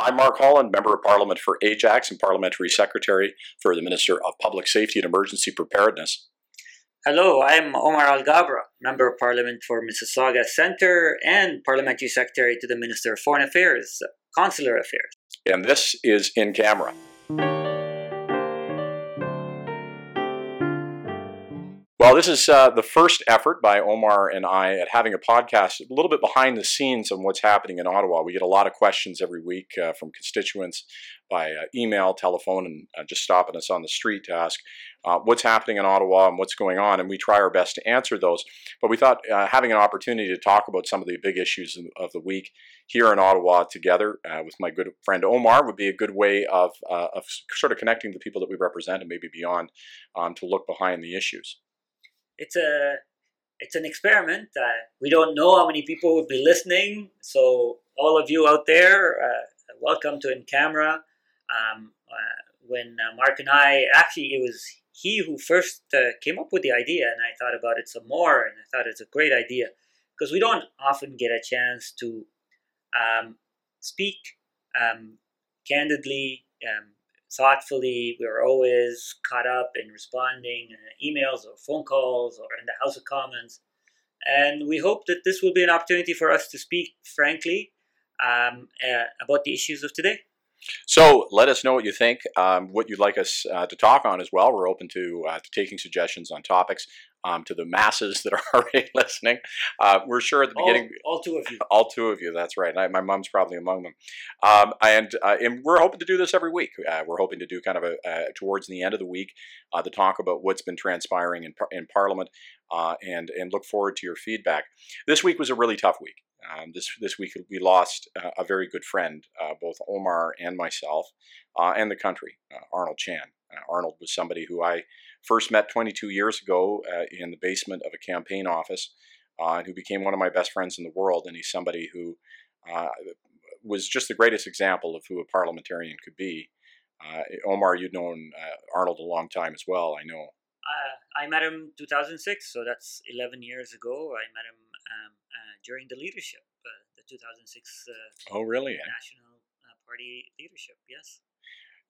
I'm Mark Holland, Member of Parliament for Ajax and Parliamentary Secretary for the Minister of Public Safety and Emergency Preparedness. Hello, I'm Omar Alghabra, Member of Parliament for Mississauga Centre and Parliamentary Secretary to the Minister of Foreign Affairs, Consular Affairs. And this is In Camera. Well, this is uh, the first effort by Omar and I at having a podcast a little bit behind the scenes on what's happening in Ottawa. We get a lot of questions every week uh, from constituents by uh, email, telephone, and uh, just stopping us on the street to ask uh, what's happening in Ottawa and what's going on. And we try our best to answer those. But we thought uh, having an opportunity to talk about some of the big issues of the week here in Ottawa together with my good friend Omar would be a good way of, of sort of connecting the people that we represent and maybe beyond um, to look behind the issues it's a it's an experiment. Uh, we don't know how many people will be listening. So all of you out there, uh, welcome to In Camera. Um, uh, when uh, Mark and I actually, it was he who first uh, came up with the idea, and I thought about it some more, and I thought it's a great idea because we don't often get a chance to um, speak um, candidly, um, thoughtfully. We were always caught up in responding uh, emails or phone calls or in the House of Commons. And we hope that this will be an opportunity for us to speak frankly um, uh, about the issues of today. So let us know what you think, um, what you'd like us uh, to talk on as well. We're open to, uh, to taking suggestions on topics um, to the masses that are already listening. Uh, we're sure at the all, beginning, all two of you, all two of you. That's right. I, my mom's probably among them, um, and uh, and we're hoping to do this every week. Uh, we're hoping to do kind of a uh, towards the end of the week uh, to talk about what's been transpiring in in Parliament, uh, and and look forward to your feedback. This week was a really tough week. Um, this this week we lost a very good friend, both Omar and myself, and the country, Arnold Chan. Arnold was somebody who I First met 22 years ago uh, in the basement of a campaign office, uh, and who became one of my best friends in the world. And he's somebody who uh, was just the greatest example of who a parliamentarian could be. Uh, Omar, you'd known uh, Arnold a long time as well, I know. I met him 2006, so that's 11 years ago. I met him um, uh, during the leadership, uh, the 2006 uh, oh, really? National Party leadership, yes.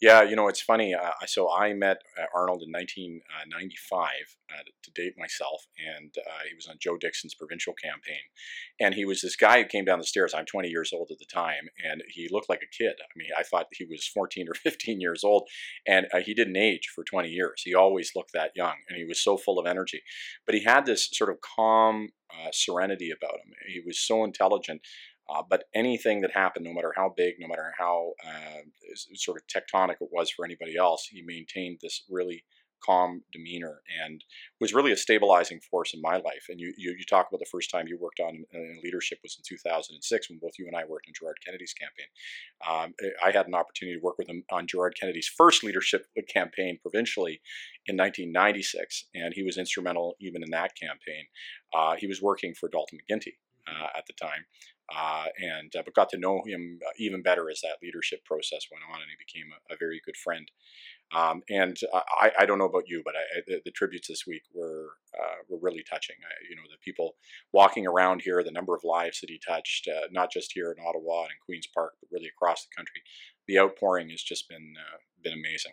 Yeah, you know, it's funny. Uh, so I met uh, Arnold in 1995 uh, to date myself, and uh, he was on Joe Dixon's provincial campaign. And he was this guy who came down the stairs. I'm 20 years old at the time, and he looked like a kid. I mean, I thought he was 14 or 15 years old, and uh, he didn't age for 20 years. He always looked that young, and he was so full of energy. But he had this sort of calm uh, serenity about him. He was so intelligent. Uh, but anything that happened, no matter how big, no matter how uh, sort of tectonic it was for anybody else, he maintained this really calm demeanor and was really a stabilizing force in my life. And you, you, you talk about the first time you worked on uh, leadership was in 2006 when both you and I worked on Gerard Kennedy's campaign. Um, I had an opportunity to work with him on Gerard Kennedy's first leadership campaign provincially in 1996, and he was instrumental even in that campaign. Uh, he was working for Dalton McGuinty uh, at the time, uh, and uh, but got to know him uh, even better as that leadership process went on, and he became a, a very good friend. Um, and I, I, don't know about you, but I, the, the, tributes this week were uh, were really touching. I, you know, the people walking around here, the number of lives that he touched, uh, not just here in Ottawa and in Queens Park, but really across the country. The outpouring has just been uh, been amazing.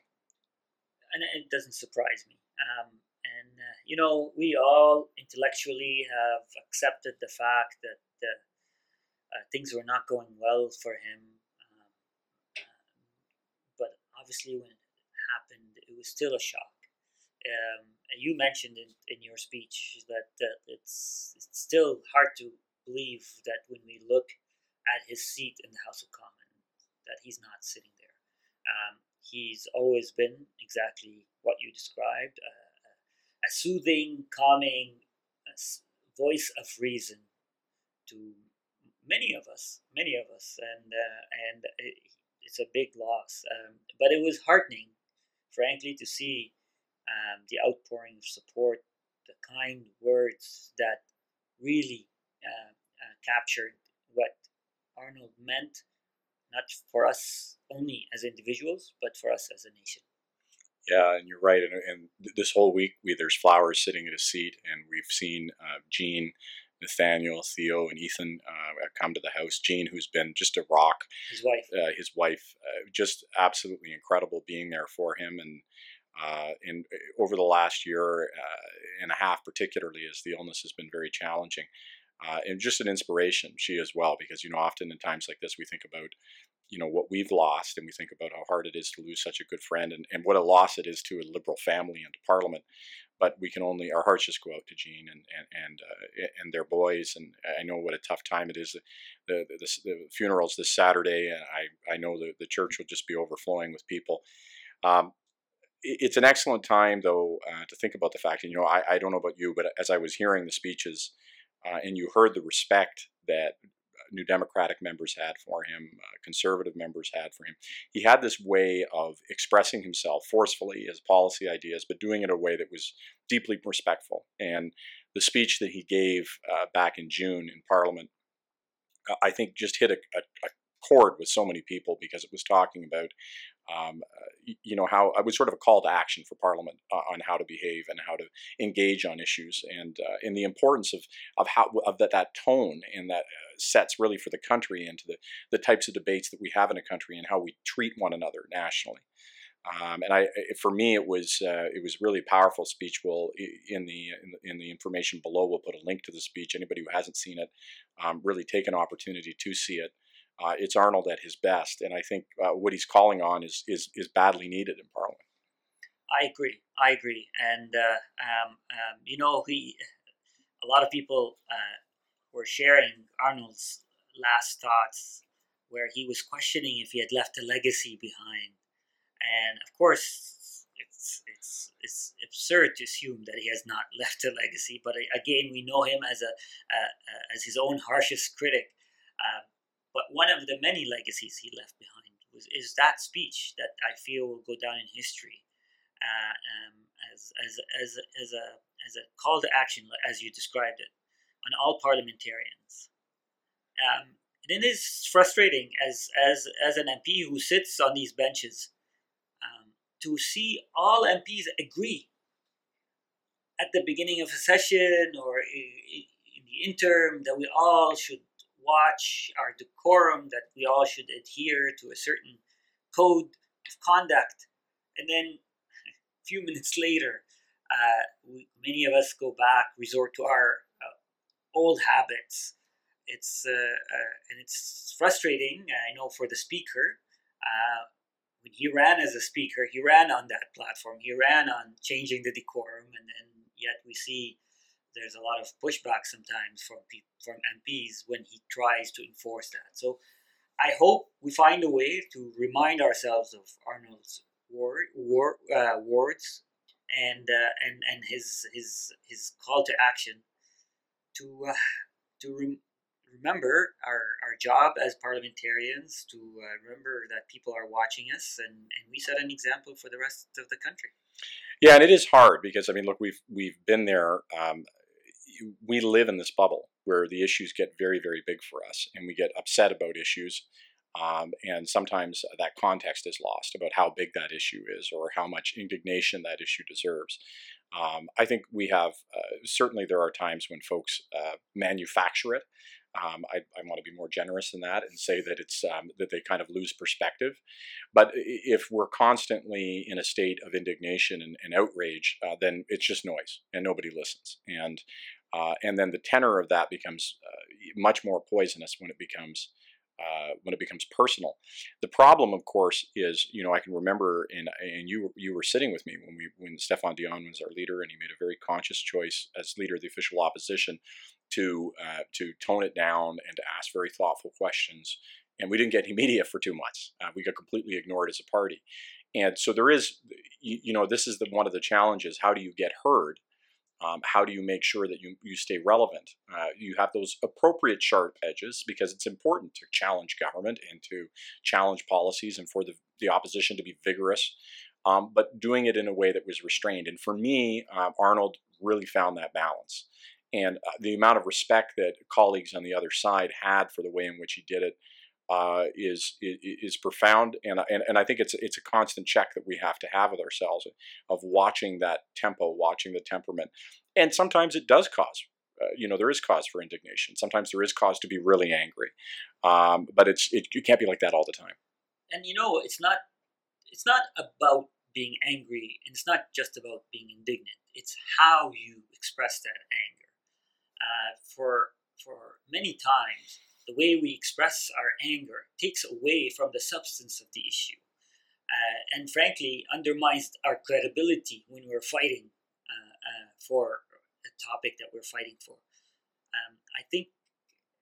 And it doesn't surprise me. Um, and you know, we all intellectually have accepted the fact that things were not going well for him. Um, uh, but obviously, when it happened, it was still a shock. Um, and you mentioned in, in your speech that, that it's, it's still hard to believe that when we look at his seat in the House of Commons, that he's not sitting there. Um, he's always been exactly what you described uh, a soothing, calming voice of reason to many of us, many of us, and uh, and it, it's a big loss. Um, but it was heartening, frankly, to see um, the outpouring of support, the kind words that really uh, uh, captured what Arnold meant, not for us only as individuals, but for us as a nation. Yeah, and you're right. And, and this whole week, we, there's flowers sitting at his seat, and we've seen uh, Jean Nathaniel, Theo, and Ethan uh, come to the house. Jean, who's been just a rock. His wife. Uh, his wife, uh, just absolutely incredible being there for him. And uh, in over the last year uh, and a half, particularly as the illness has been very challenging, uh, and just an inspiration. She as well, because you know, often in times like this, we think about you know what we've lost, and we think about how hard it is to lose such a good friend, and, and what a loss it is to a liberal family and to Parliament. But we can only our hearts just go out to Jean and and and, uh, and their boys, and I know what a tough time it is. The the, the, the funerals this Saturday, and I I know the the church will just be overflowing with people. Um, it's an excellent time, though, uh, to think about the fact, and you know, I, I don't know about you, but as I was hearing the speeches uh, and you heard the respect that New Democratic members had for him, uh, conservative members had for him. He had this way of expressing himself forcefully, his policy ideas, but doing it in a way that was deeply respectful. And the speech that he gave uh, back in June in Parliament, uh, I think, just hit a, a, a chord with so many people because it was talking about um, uh, you know how it was sort of a call to action for Parliament uh, on how to behave and how to engage on issues, and uh, in the importance of of how of that that tone and that uh, sets really for the country and to the the types of debates that we have in a country and how we treat one another nationally. Um, and I, for me, it was uh, it was really powerful speech. We'll in the, in the, in the information below, we'll put a link to the speech. Anybody who hasn't seen it, um, really take an opportunity to see it uh, it's Arnold at his best, and I think uh, what he's calling on is, is is badly needed in Parliament. I agree. I agree, and uh, um, um, you know, he a lot of people uh, were sharing Arnold's last thoughts, where he was questioning if he had left a legacy behind, and of course, it's it's it's absurd to assume that he has not left a legacy. But uh, again, we know him as a as his own harshest critic. Um, but one of the many legacies he left behind was, is that speech that I feel will go down in history uh, um, as, as, as, as, a, as a call to action, as you described it, on all parliamentarians. Um, and it is frustrating as, as, as an MP who sits on these benches um, to see all MPs agree at the beginning of a session or in the interim that we all should watch, our decorum, that we all should adhere to a certain code of conduct. And then a few minutes later, uh, we, many of us go back, resort to our old habits. It's uh, uh and it's frustrating. I know for the speaker. Uh, when he ran as a speaker, he ran on that platform. He ran on changing the decorum, and then yet we see there's a lot of pushback sometimes from from MPs when he tries to enforce that. So I hope we find a way to remind ourselves of Arnold's word, uh, words and uh, and and his his his call to action to uh, to rem- remember our, our job as parliamentarians to uh, remember that people are watching us and, and we set an example for the rest of the country yeah and it is hard because i mean look we've we've been there um, we live in this bubble where the issues get very, very big for us, and we get upset about issues. Um, and sometimes that context is lost about how big that issue is or how much indignation that issue deserves. Um, I think we have uh, certainly there are times when folks uh, manufacture it. Um, I, I want to be more generous than that and say that it's um, that they kind of lose perspective. But if we're constantly in a state of indignation and, and outrage, uh, then it's just noise and nobody listens. And uh, and then the tenor of that becomes uh, much more poisonous when it becomes uh, when it becomes personal. The problem, of course, is you know I can remember and and you you were sitting with me when we when Stéphane Dion was our leader and he made a very conscious choice as leader of the official opposition to uh, to tone it down and to ask very thoughtful questions. And we didn't get any media for two months. Uh, we got completely ignored as a party. And so there is, you, you know, this is the one of the challenges. How do you get heard? Um, how do you make sure that you, you stay relevant? Uh, you have those appropriate sharp edges because it's important to challenge government and to challenge policies and for the, the opposition to be vigorous, um, but doing it in a way that was restrained. And for me, um, Arnold really found that balance. And uh, the amount of respect that colleagues on the other side had for the way in which he did it uh, is, is profound, and, and and I think it's it's a constant check that we have to have with ourselves of watching that tempo, watching the temperament, and sometimes it does cause uh, you know there is cause for indignation. Sometimes there is cause to be really angry, um, but it's it, you can't be like that all the time. And you know, it's not it's not about being angry, and it's not just about being indignant. It's how you express that anger. Uh, for for many times, the way we express our anger takes away from the substance of the issue, uh, and frankly, undermines our credibility when we're fighting uh, uh for a topic that we're fighting for. Um, I think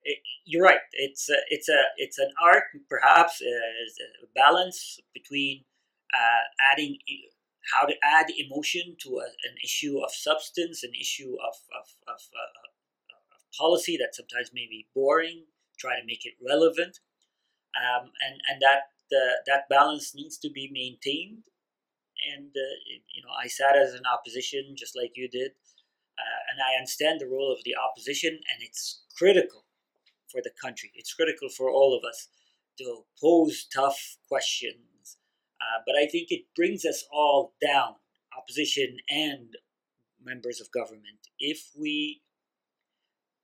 it, you're right. It's a, it's a it's an art, perhaps uh, a balance between uh, adding how to add emotion to a, an issue of substance, an issue of of, of, uh, of policy that sometimes may be boring. Try to make it relevant, um, and and that uh, that balance needs to be maintained. And uh, you know, I sat as an opposition just like you did, uh, and I understand the role of the opposition, and it's critical for the country. It's critical for all of us to pose tough questions. Uh, but I think it brings us all down, opposition and members of government, if we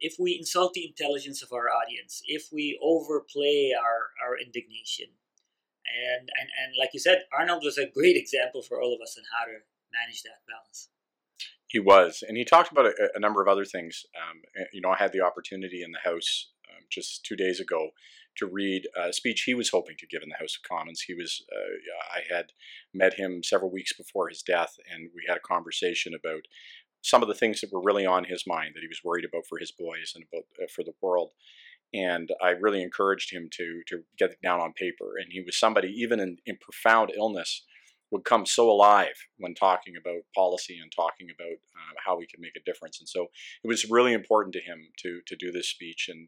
if we insult the intelligence of our audience, if we overplay our, our indignation. And, and and like you said, Arnold was a great example for all of us on how to manage that balance. He was, and he talked about a, a number of other things. Um, eh, you know, I had the opportunity in the House um, just two days ago to read a speech he was hoping to give in the House of Commons. He was, uh, I had met him several weeks before his death, and we had a conversation about some of the things that were really on his mind that he was worried about for his boys and about uh, for the world. And I really encouraged him to to get it down on paper. And he was somebody, even in, in profound illness, would come so alive when talking about policy and talking about uh, how we can make a difference. And so it was really important to him to to do this speech, and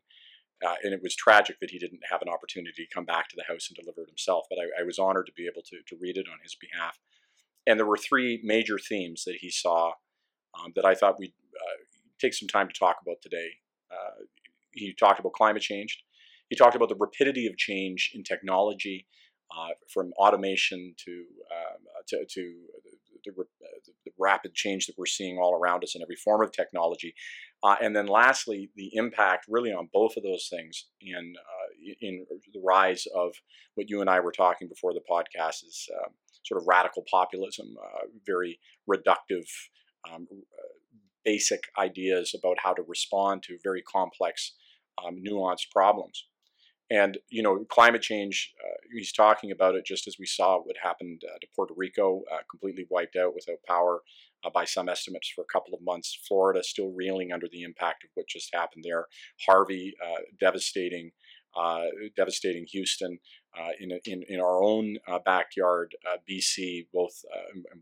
uh, and it was tragic that he didn't have an opportunity to come back to the house and deliver it himself. But I, I was honored to be able to to read it on his behalf. And there were three major themes that he saw um, that I thought we'd uh, take some time to talk about today. Uh, he talked about climate change. He talked about the rapidity of change in technology uh, from automation to, um, uh, to, to the, the, the, rapid change that we're seeing all around us in every form of technology. Uh, and then lastly, the impact really on both of those things in, uh, in the rise of what you and I were talking before the podcast is um, sort of radical populism, very reductive, um, basic ideas about how to respond to very complex, um, nuanced problems. And you know, climate change. Uh, he's talking about it just as we saw what happened uh, to Puerto Rico, uh, completely wiped out without power uh, by some estimates for a couple of months. Florida still reeling under the impact of what just happened there. Harvey, uh, devastating, uh, devastating Houston. In, in in our own backyard, BC, both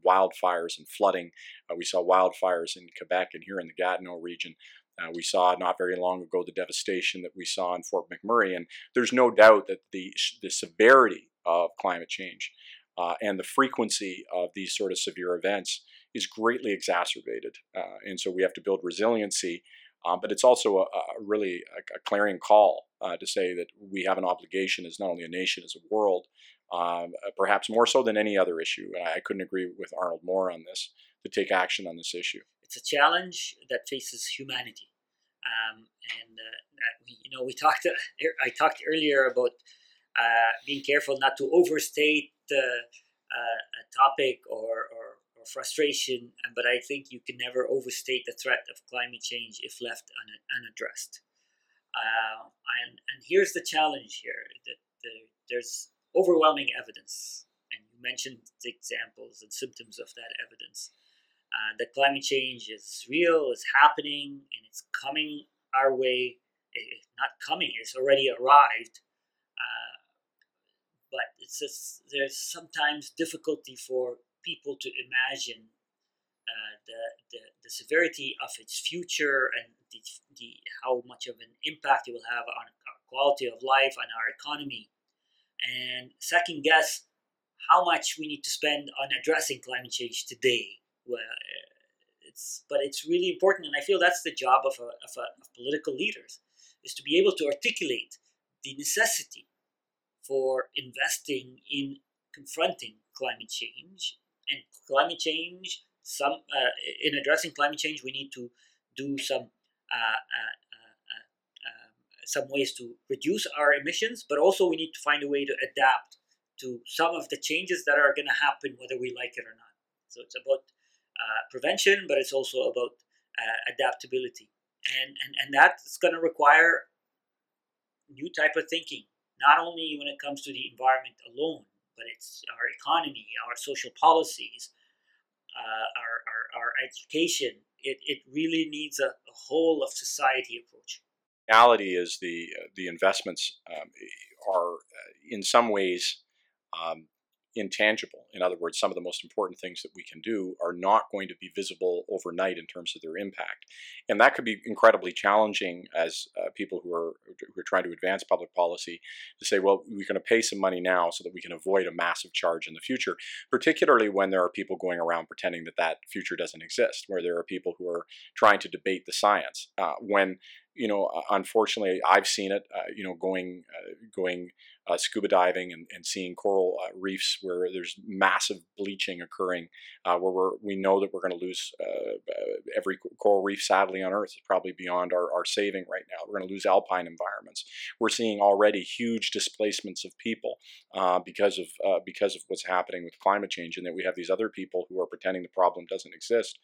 wildfires and flooding. we saw wildfires in Quebec and here in the Gatineau region. Uh, we saw not very long ago the devastation that we saw in Fort McMurray, and there's no doubt that the the severity of climate change uh, and the frequency of these sort of severe events is greatly exacerbated, uh, and so we have to build resiliency. Um, but it's also a, a really a, a, clarion call uh, to say that we have an obligation as not only a nation, as a world, um, perhaps more so than any other issue. I couldn't agree with Arnold more on this to take action on this issue. It's a challenge that faces humanity. Um, and uh, we, you know, we talked. I talked earlier about uh, being careful not to overstate uh, a topic or, or, or, frustration. But I think you can never overstate the threat of climate change if left un- unaddressed. Uh, and and here's the challenge here: that the, there's overwhelming evidence, and you mentioned examples and symptoms of that evidence. Uh, the climate change is real, it's happening, and it's coming our way. It's not coming; it's already arrived. Uh, but it's just there's sometimes difficulty for people to imagine uh, the, the, the severity of its future and the, the how much of an impact it will have on our quality of life and our economy, and second guess how much we need to spend on addressing climate change today. Well, it's but it's really important, and I feel that's the job of, a, of, a, of political leaders is to be able to articulate the necessity for investing in confronting climate change and climate change. Some uh, in addressing climate change, we need to do some um, some ways to reduce our emissions, but also we need to find a way to adapt to some of the changes that are going to happen whether we like it or not. So it's about uh, prevention, but it's also about uh, adaptability, and and and that's going to require new type of thinking, not only when it comes to the environment alone, but it's our economy, our social policies, uh, our, our our education. It it really needs a, a whole of society approach. Reality is the uh, the investments um, are uh, in some ways um, intangible. In other words, some of the most important things that we can do are not going to be visible overnight in terms of their impact, and that could be incredibly challenging as uh, people who are who are trying to advance public policy to say, well, we're going to pay some money now so that we can avoid a massive charge in the future. Particularly when there are people going around pretending that that future doesn't exist, where there are people who are trying to debate the science. Uh, when you know, unfortunately, I've seen it. Uh, you know, going uh, going uh, scuba diving and, and seeing coral uh, reefs where there's massive bleaching occurring, uh, where we're, we know that we're going to lose uh, every coral reef, sadly, on Earth is probably beyond our, our saving right now. We're going to lose alpine environments. We're seeing already huge displacements of people because of because of what's happening with climate change, and that we have these other people who are pretending the problem doesn't exist,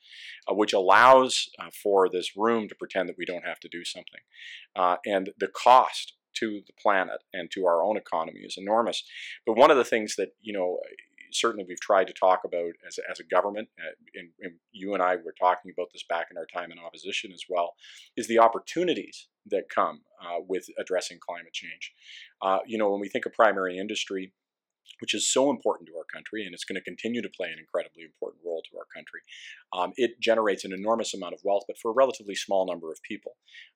which allows for this room to pretend that we don't have to do something. Uh, and the cost to the planet and to our own economy is enormous. But one of the things that, you know, certainly we've tried to talk about as, as a government, uh, and, and, you and I were talking about this back in our time in opposition as well, is the opportunities that come uh, with addressing climate change. Uh, you know, when we think of primary industry, which is so important to our country, and it's going to continue to play an incredibly important role to our country. Um, it generates an enormous amount of wealth, but for a relatively small number of people.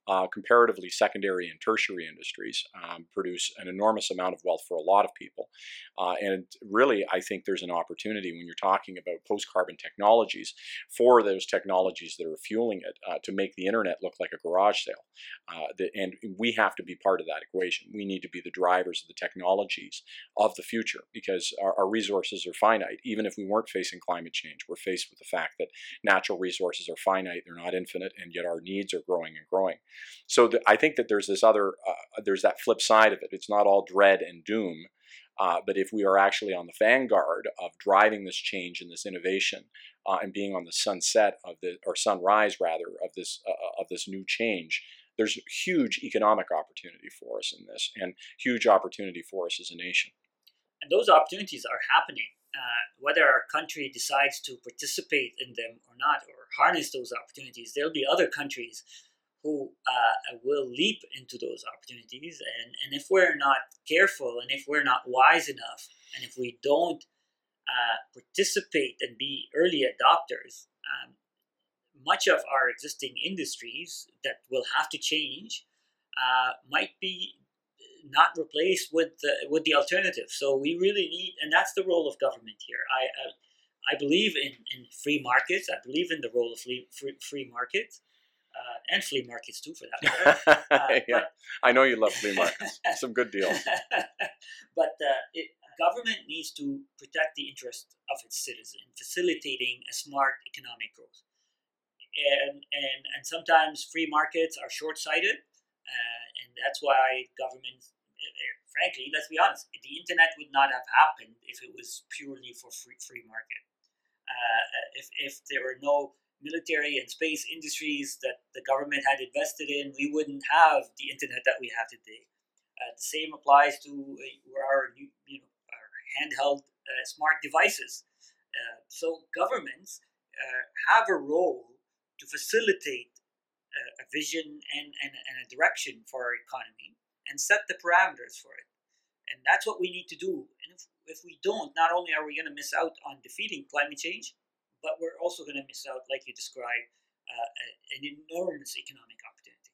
Uh, comparatively, secondary and tertiary industries um, produce an enormous amount of wealth for a lot of people. Uh, and really, I think there's an opportunity when you're talking about post carbon technologies for those technologies that are fueling it uh, to make the internet look like a garage sale. Uh, the, and we have to be part of that equation. We need to be the drivers of the technologies of the future because our, our resources are finite. Even if we weren't facing climate change, we're faced with the fact that natural resources are finite, they're not infinite, and yet our needs are growing and growing. So the, I think that there's this other, uh, there's that flip side of it. It's not all dread and doom. Uh, but if we are actually on the vanguard of driving this change and this innovation uh, and being on the sunset of the or sunrise rather of this uh, uh, of this new change, there's huge economic opportunity for us in this and huge opportunity for us as a nation. And those opportunities are happening. Uh, whether our country decides to participate in them or not, or harness those opportunities, there'll be other countries who uh, will leap into those opportunities. And, and if we're not careful and if we're not wise enough, and if we don't uh, participate and be early adopters, um, much of our existing industries that will have to change uh, might be not replaced with the, with the alternative. So we really need, and that's the role of government here. I I, I believe in, in free markets. I believe in the role of free free, free markets. Uh, and flea markets too, for that matter. Uh, yeah, but, I know you love flea markets. Some good deals. but uh, it, government needs to protect the interest of its citizen, facilitating a smart economic growth. And and and sometimes free markets are short-sighted, uh, and that's why government, eh, eh, frankly, let's be honest, the internet would not have happened if it was purely for free, free market. Uh, if, if there were no military and space industries that the government had invested in, we wouldn't have the internet that we have today. Uh, the same applies to uh, our, you know, our handheld uh, smart devices. Uh, so governments uh, have a role to facilitate a, vision and, and, and a direction for our economy and set the parameters for it. And that's what we need to do. And if, if we don't, not only are we going to miss out on defeating climate change, but we're also going to miss out, like you described, uh, an enormous economic opportunity.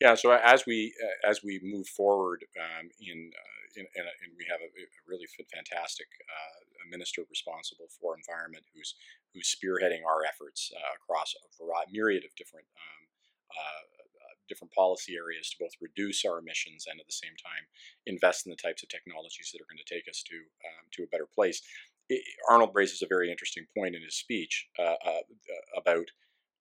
Yeah. So as we uh, as we move forward um, in, uh, in, in, and we have a, a really fantastic uh, minister responsible for environment who's who's spearheading our efforts uh, across a variety, myriad of different um, different policy areas to both reduce our emissions and at the same time invest in the types of technologies that are going to take us to um, to a better place. It, Arnold raises a very interesting point in his speech uh, uh, about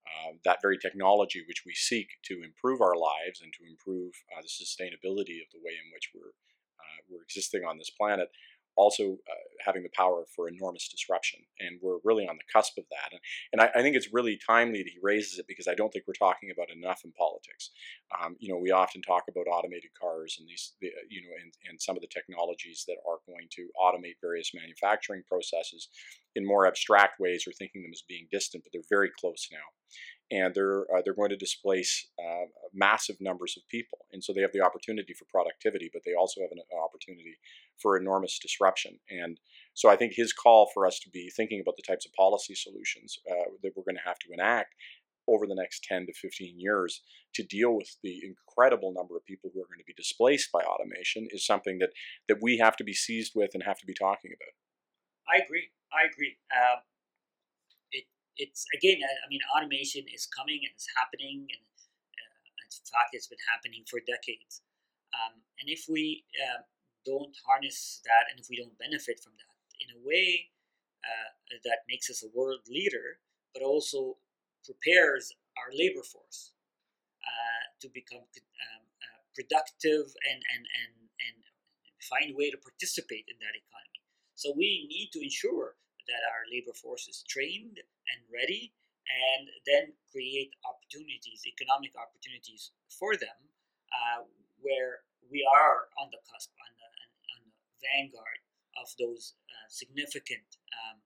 uh, that very technology which we seek to improve our lives and to improve uh, the sustainability of the way in which we're uh, we're existing on this planet also uh, having the power for enormous disruption. And we're really on the cusp of that. And, and I, I, think it's really timely that he raises it because I don't think we're talking about enough in politics. Um, you know, we often talk about automated cars and these, the, you know, and, and some of the technologies that are going to automate various manufacturing processes in more abstract ways or thinking them as being distant, but they're very close now and they're uh, they're going to displace uh, massive numbers of people, and so they have the opportunity for productivity, but they also have an, opportunity for enormous disruption. And so I think his call for us to be thinking about the types of policy solutions uh, that we're going to have to enact over the next 10 to 15 years to deal with the incredible number of people who are going to be displaced by automation is something that that we have to be seized with and have to be talking about. I agree. I agree. Uh, it's again, I mean, automation is coming and it's happening, and uh, in fact, it's been happening for decades. Um, and if we uh, don't harness that, and if we don't benefit from that in a way uh, that makes us a world leader, but also prepares our labor force uh, to become um, uh, productive and, and, and, and find a way to participate in that economy. So we need to ensure that our labor force is trained and ready, and then create opportunities, economic opportunities for them, uh, where we are on the cusp, on the, on the vanguard of those uh, significant um,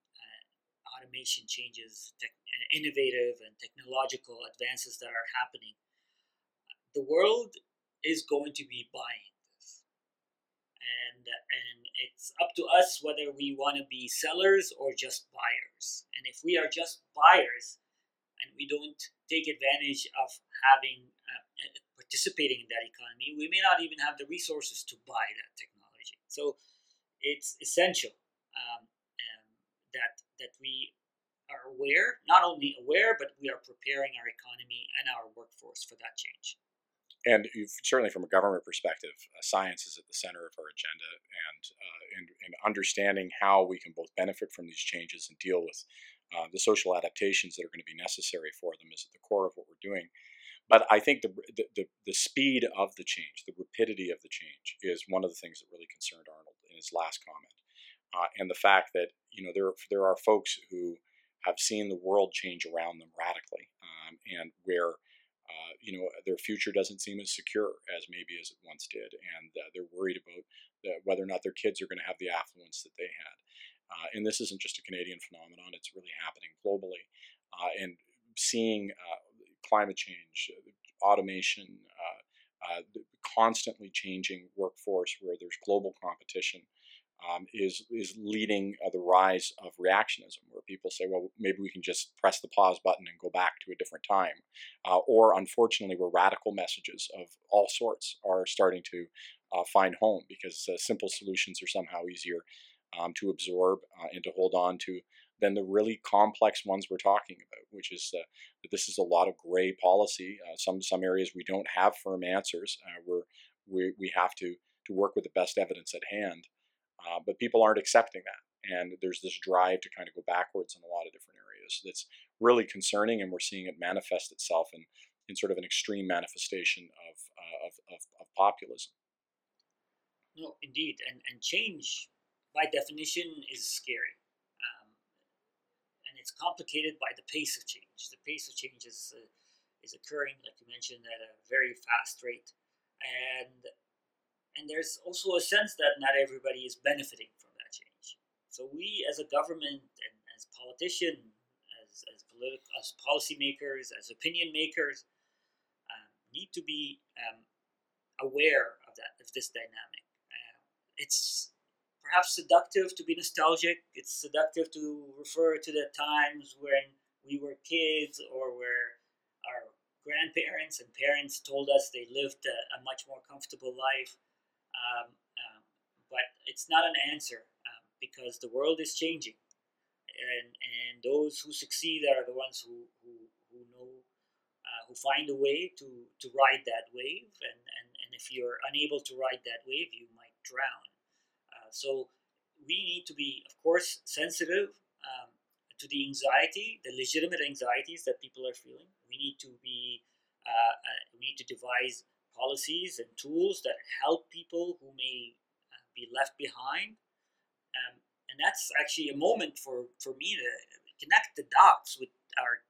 automation changes, tech, innovative and technological advances that are happening. The world is going to be buying this, and and it's up to us whether we want to be sellers or just buyers. And if we are just buyers and we don't take advantage of having uh, participating in that economy, we may not even have the resources to buy that technology. So it's essential um, that that we are aware, not only aware, but we are preparing our economy and our workforce for that change and certainly from a government perspective, uh, science is at the center of our agenda, and, uh, and, and understanding how we can both benefit from these changes and deal with uh, the social adaptations that are going to be necessary for them is at the core of what we're doing. But I think the, the, the speed of the change, the rapidity of the change, is one of the things that really concerned Arnold in his last comment, uh, and the fact that you know there there are folks who have seen the world change around them radically, um, and where uh, you know, their future doesn't seem as secure as maybe as it once did, and uh, they're worried about the, whether or not their kids are going to have the affluence that they had. Uh, and this isn't just a Canadian phenomenon; it's really happening globally. Uh, and seeing uh, climate change, automation, constantly changing workforce where there's global competition, um, is is leading uh, the rise of reactionism, where people say, well, maybe we can just press the pause button and go back to a different time, uh, or unfortunately, where radical messages of all sorts are starting to uh, find home because uh, simple solutions are somehow easier um, to absorb uh, and to hold on to than the really complex ones we're talking about, which is uh, that this is a lot of gray policy. some some areas we don't have firm answers. we're we, we have to to work with the best evidence at hand. Uh, but people aren't accepting that. And there's this drive to kind of go backwards in a lot of different areas that's really concerning, and we're seeing it manifest itself in, in sort of an extreme manifestation of, uh, of, of, of, populism. No, indeed. And, and change, by definition, is scary. Um, and it's complicated by the pace of change. The pace of change is, uh, is occurring, like you mentioned, at a very fast rate. And and there's also a sense that not everybody is benefiting from that change. So we, as a government and as politicians, as as, politi- as policymakers, as opinion makers, um, need to be um, aware of that of this dynamic. Uh, it's perhaps seductive to be nostalgic. It's seductive to refer to the times when we were kids or where our grandparents and parents told us they lived a, a much more comfortable life. Um, um, but it's not an answer um, because the world is changing, and and those who succeed are the ones who who, who know uh, who find a way to to ride that wave, and, and and if you're unable to ride that wave, you might drown. Uh, so we need to be, of course, sensitive um, to the anxiety, the legitimate anxieties that people are feeling. We need to be, uh, uh, we need to devise policies and tools that help people who may uh, be left behind. Um, and that's actually a moment for, for me to connect the dots with our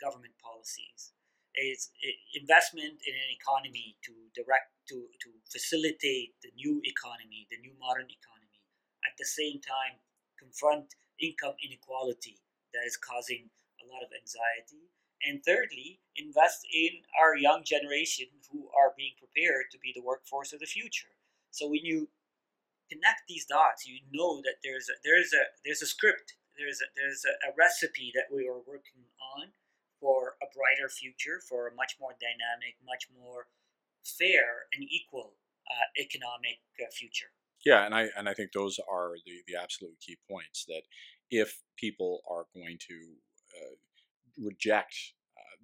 government policies. It's investment in an economy to direct to, to facilitate the new economy, the new modern economy. At the same time, confront income inequality that is causing a lot of anxiety. And thirdly, invest in our young generation who are being prepared to be the workforce of the future. So when you connect these dots, you know that there's a, there's a there's a script, there's a, there's a, a recipe that we are working on for a brighter future, for a much more dynamic, much more fair and equal uh, economic uh, future. Yeah, and I and I think those are the the absolute key points. That if people are going to uh, reject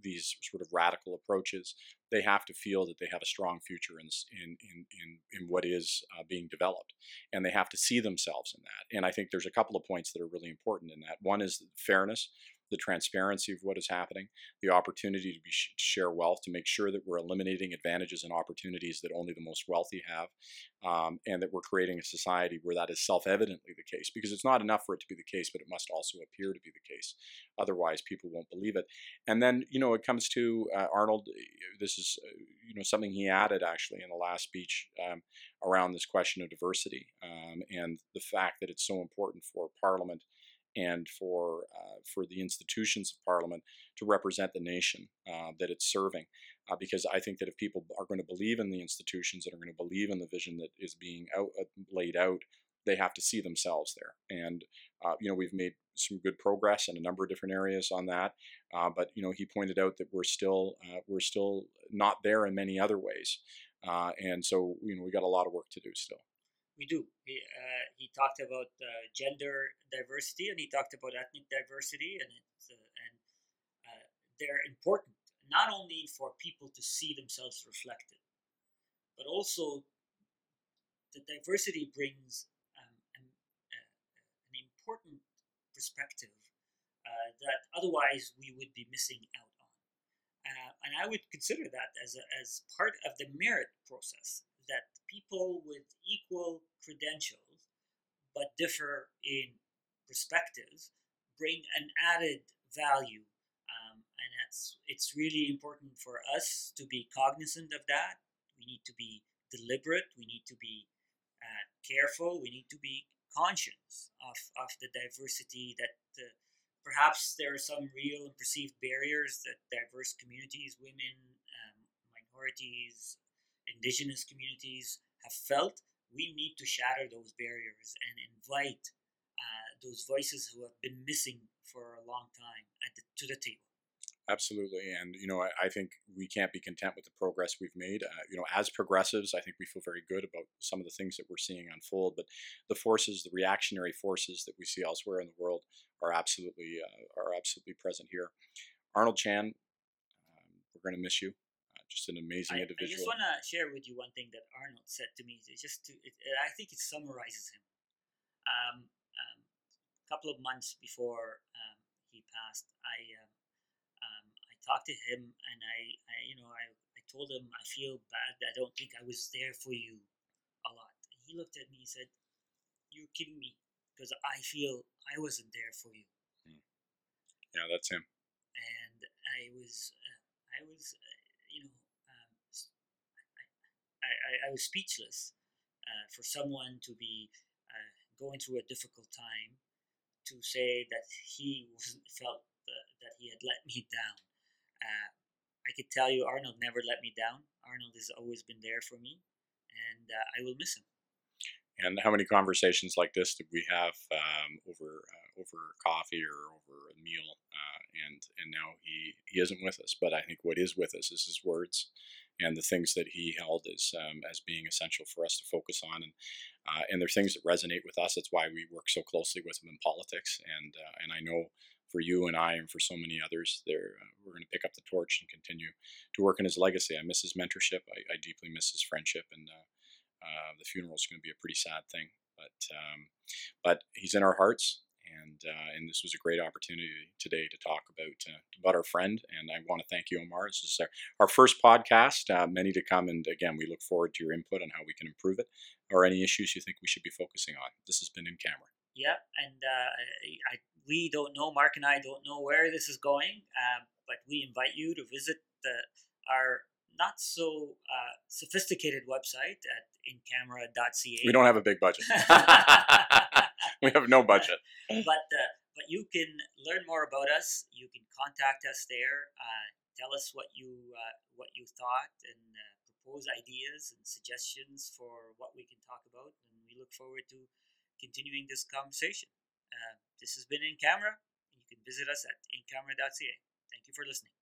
these sort of radical approaches, they have to feel that they have a strong future in in in in, what is uh, being developed, and they have to see themselves in that. And I think there's a couple of points that are really important in that. One is fairness the transparency of what is happening, the opportunity to be sh- share wealth, to make sure that we're eliminating advantages and opportunities that only the most wealthy have, um, and that we're creating a society where that is self-evidently the case. Because it's not enough for it to be the case, but it must also appear to be the case. Otherwise, people won't believe it. And then, you know, it comes to uh, Arnold. This is, uh, you know, something he added actually in the last speech um, around this question of diversity um, and the fact that it's so important for Parliament and for uh, for the institutions of Parliament to represent the nation uh, that it's serving. Uh, because I think that if people are going to believe in the institutions that are going to believe in the vision that is being out, uh, laid out, they have to see themselves there. And uh, you know we've made some good progress in a number of different areas on that. Uh, but you know he pointed out that we're still we're still not there in many other ways. and so you know we got a lot of work to do still we do. He, uh, he talked about uh, gender diversity and he talked about ethnic diversity, and uh, and uh, they're important not only for people to see themselves reflected, but also the diversity brings um, an, uh, an, important perspective uh, that otherwise we would be missing out on. and I would consider that as, a, as part of the merit process that people with equal credentials but differ in perspectives bring an added value. Um, and that's it's really important for us to be cognizant of that. We need to be deliberate. We need to be uh, careful. We need to be conscious of, of the diversity that uh, perhaps there are some real and perceived barriers that diverse communities, women, um, minorities, indigenous communities have felt, we need to shatter those barriers and invite uh, those voices who have been missing for a long time the, to the table. Absolutely, and you know, I, I, think we can't be content with the progress we've made. Uh, you know, as progressives, I think we feel very good about some of the things that we're seeing unfold. But the forces, the reactionary forces that we see elsewhere in the world, are absolutely uh, are absolutely present here. Arnold Chan, um, we're going to miss you just an amazing I, individual. I just want to share with you one thing that Arnold said to me. It's just to, it, I think it summarizes him. Um, um, a couple of months before um, he passed, I um, um, I talked to him and I, I you know I, I told him I feel bad. I don't think I was there for you a lot. And he looked at me and said, "You're kidding me," because I feel I wasn't there for you. Hmm. Yeah, that's him. And I was, uh, I was, uh, you know, um, I, I, I, was speechless uh, for someone to be uh, going through a difficult time to say that he felt that he had let me down. Uh, I could tell you, Arnold never let me down. Arnold has always been there for me, and uh, I will miss him. And how many conversations like this did we have um, over uh, over coffee or over a meal? Uh, and and now he he isn't with us. But I think what is with us is his words and the things that he held as um, as being essential for us to focus on. And uh, and they're things that resonate with us. That's why we work so closely with him in politics. And uh, and I know for you and I and for so many others, there uh, we're going to pick up the torch and continue to work in his legacy. I miss his mentorship. I, I deeply miss his friendship and. Uh, uh, the funeral is going to be a pretty sad thing, but um, but he's in our hearts, and uh, and this was a great opportunity today to talk about uh, about our friend. And I want to thank you, Omar. This is our, our first podcast. Uh, many to come, and again, we look forward to your input on how we can improve it, or any issues you think we should be focusing on. This has been in camera. Yeah, and uh, I, we don't know. Mark and I don't know where this is going, um, but we invite you to visit the our not so uh, sophisticated website at incamera.ca. We don't have a big budget. we have no budget. but uh, but you can learn more about us. You can contact us there. Uh, tell us what you uh, what you thought and uh, propose ideas and suggestions for what we can talk about. And we look forward to continuing this conversation. Uh, this has been in camera. You can visit us at incamera.ca. Thank you for listening.